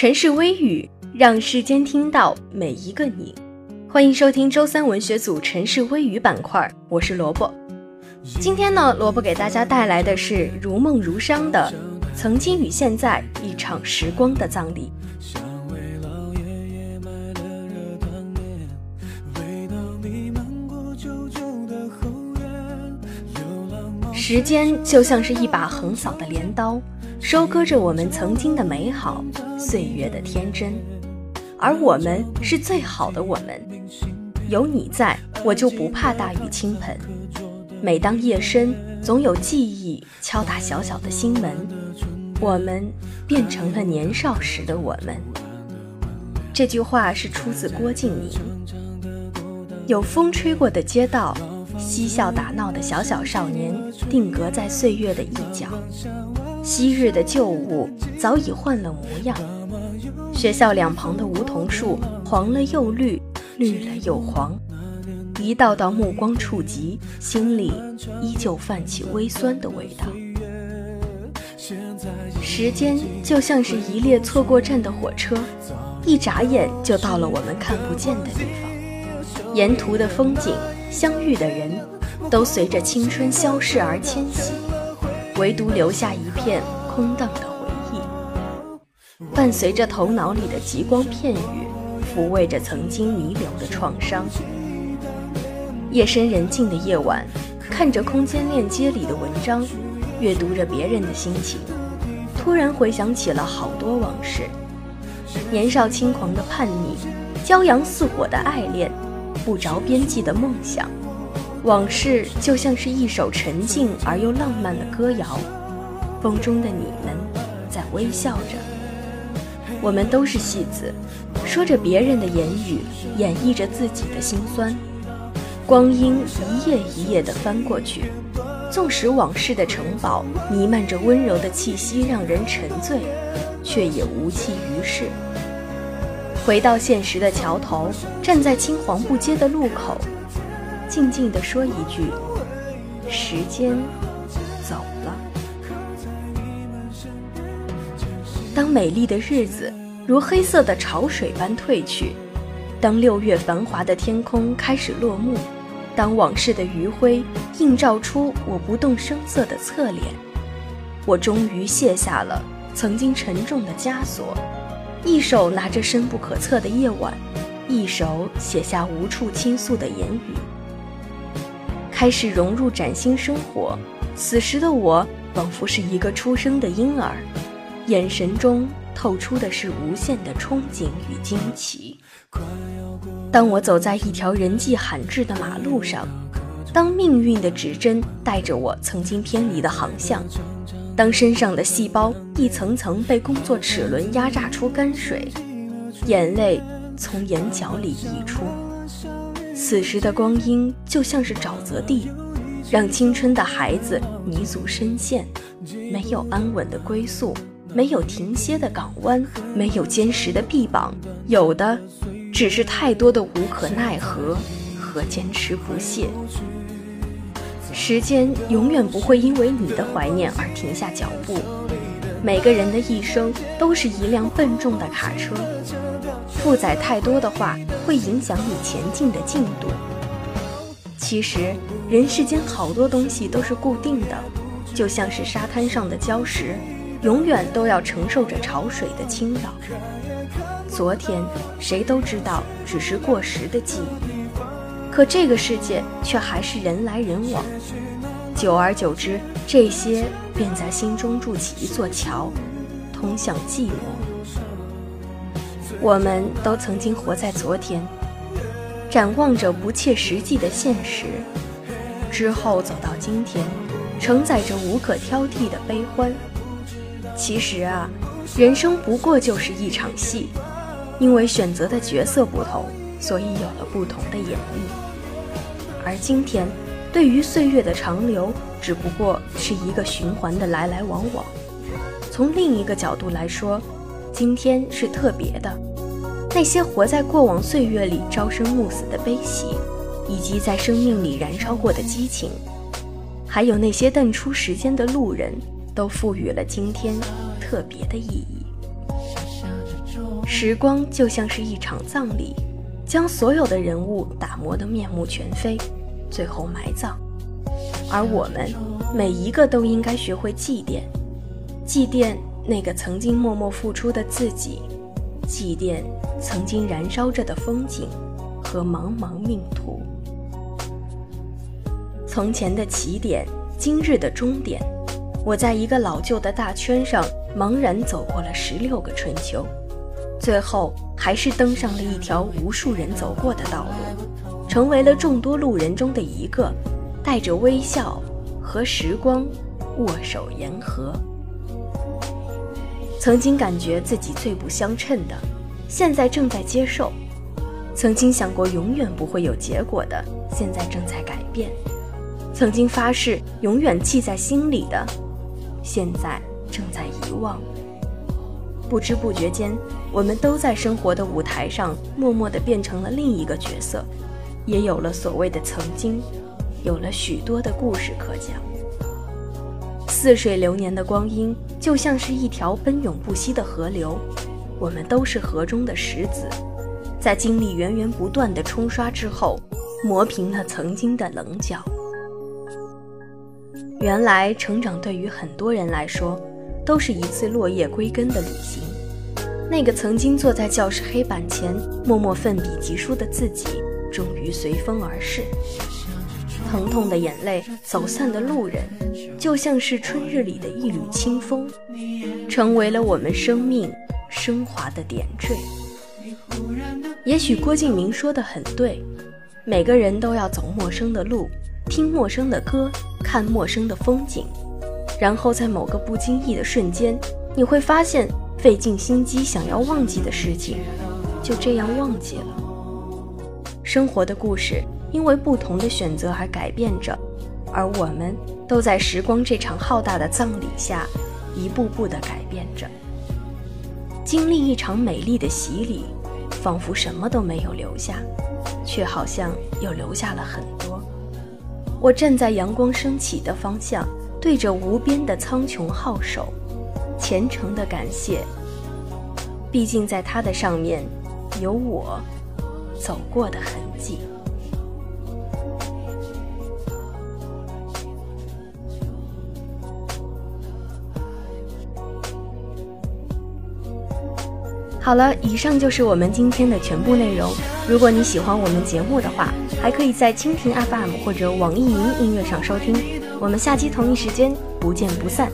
城市微语，让世间听到每一个你。欢迎收听周三文学组城市微语板块，我是萝卜。今天呢，萝卜给大家带来的是如梦如殇的《曾经与现在一场时光的葬礼》。时间就像是一把横扫的镰刀，收割着我们曾经的美好，岁月的天真。而我们是最好的我们，有你在，我就不怕大雨倾盆。每当夜深，总有记忆敲打小小的心门，我们变成了年少时的我们。这句话是出自郭敬明。有风吹过的街道。嬉笑打闹的小小少年，定格在岁月的一角。昔日的旧物早已换了模样。学校两旁的梧桐树，黄了又绿，绿了又黄。一道道目光触及，心里依旧泛起微酸的味道。时间就像是一列错过站的火车，一眨眼就到了我们看不见的地方。沿途的风景，相遇的人，都随着青春消逝而迁徙，唯独留下一片空荡的回忆，伴随着头脑里的极光片语，抚慰着曾经弥留的创伤。夜深人静的夜晚，看着空间链接里的文章，阅读着别人的心情，突然回想起了好多往事：年少轻狂的叛逆，骄阳似火的爱恋。不着边际的梦想，往事就像是一首沉静而又浪漫的歌谣。风中的你们在微笑着，我们都是戏子，说着别人的言语，演绎着自己的心酸。光阴一页一页地翻过去，纵使往事的城堡弥漫着温柔的气息，让人沉醉，却也无济于事。回到现实的桥头，站在青黄不接的路口，静静地说一句：“时间走了。”当美丽的日子如黑色的潮水般退去，当六月繁华的天空开始落幕，当往事的余晖映照出我不动声色的侧脸，我终于卸下了曾经沉重的枷锁。一手拿着深不可测的夜晚，一手写下无处倾诉的言语，开始融入崭新生活。此时的我，仿佛是一个出生的婴儿，眼神中透出的是无限的憧憬与惊奇。当我走在一条人迹罕至的马路上，当命运的指针带着我曾经偏离的航向。当身上的细胞一层层被工作齿轮压榨出干水，眼泪从眼角里溢出。此时的光阴就像是沼泽地，让青春的孩子泥足深陷，没有安稳的归宿，没有停歇的港湾，没有坚实的臂膀，有的只是太多的无可奈何和坚持不懈。时间永远不会因为你的怀念而停下脚步。每个人的一生都是一辆笨重的卡车，负载太多的话会影响你前进的进度。其实，人世间好多东西都是固定的，就像是沙滩上的礁石，永远都要承受着潮水的侵扰。昨天，谁都知道只是过时的记忆。可这个世界却还是人来人往，久而久之，这些便在心中筑起一座桥，通向寂寞。我们都曾经活在昨天，展望着不切实际的现实，之后走到今天，承载着无可挑剔的悲欢。其实啊，人生不过就是一场戏，因为选择的角色不同。所以有了不同的演绎，而今天，对于岁月的长流，只不过是一个循环的来来往往。从另一个角度来说，今天是特别的。那些活在过往岁月里朝生暮死的悲喜，以及在生命里燃烧过的激情，还有那些淡出时间的路人，都赋予了今天特别的意义。时光就像是一场葬礼，将所有的人物打磨得面目全非，最后埋葬。而我们每一个都应该学会祭奠，祭奠那个曾经默默付出的自己，祭奠曾经燃烧着的风景和茫茫命途。从前的起点，今日的终点，我在一个老旧的大圈上茫然走过了十六个春秋，最后还是登上了一条无数人走过的道路，成为了众多路人中的一个。带着微笑和时光握手言和。曾经感觉自己最不相称的，现在正在接受；曾经想过永远不会有结果的，现在正在改变；曾经发誓永远记在心里的，现在正在遗忘。不知不觉间，我们都在生活的舞台上默默地变成了另一个角色，也有了所谓的曾经。有了许多的故事可讲。似水流年的光阴，就像是一条奔涌不息的河流，我们都是河中的石子，在经历源源不断的冲刷之后，磨平了曾经的棱角。原来，成长对于很多人来说，都是一次落叶归根的旅行。那个曾经坐在教室黑板前默默奋笔疾书的自己，终于随风而逝。疼痛的眼泪，走散的路人，就像是春日里的一缕清风，成为了我们生命升华的点缀。也许郭敬明说的很对，每个人都要走陌生的路，听陌生的歌，看陌生的风景，然后在某个不经意的瞬间，你会发现费尽心机想要忘记的事情，就这样忘记了。生活的故事。因为不同的选择而改变着，而我们都在时光这场浩大的葬礼下，一步步地改变着。经历一场美丽的洗礼，仿佛什么都没有留下，却好像又留下了很多。我站在阳光升起的方向，对着无边的苍穹号手，虔诚地感谢。毕竟在它的上面，有我走过的痕迹。好了，以上就是我们今天的全部内容。如果你喜欢我们节目的话，还可以在蜻蜓 FM 或者网易云音乐上收听。我们下期同一时间不见不散。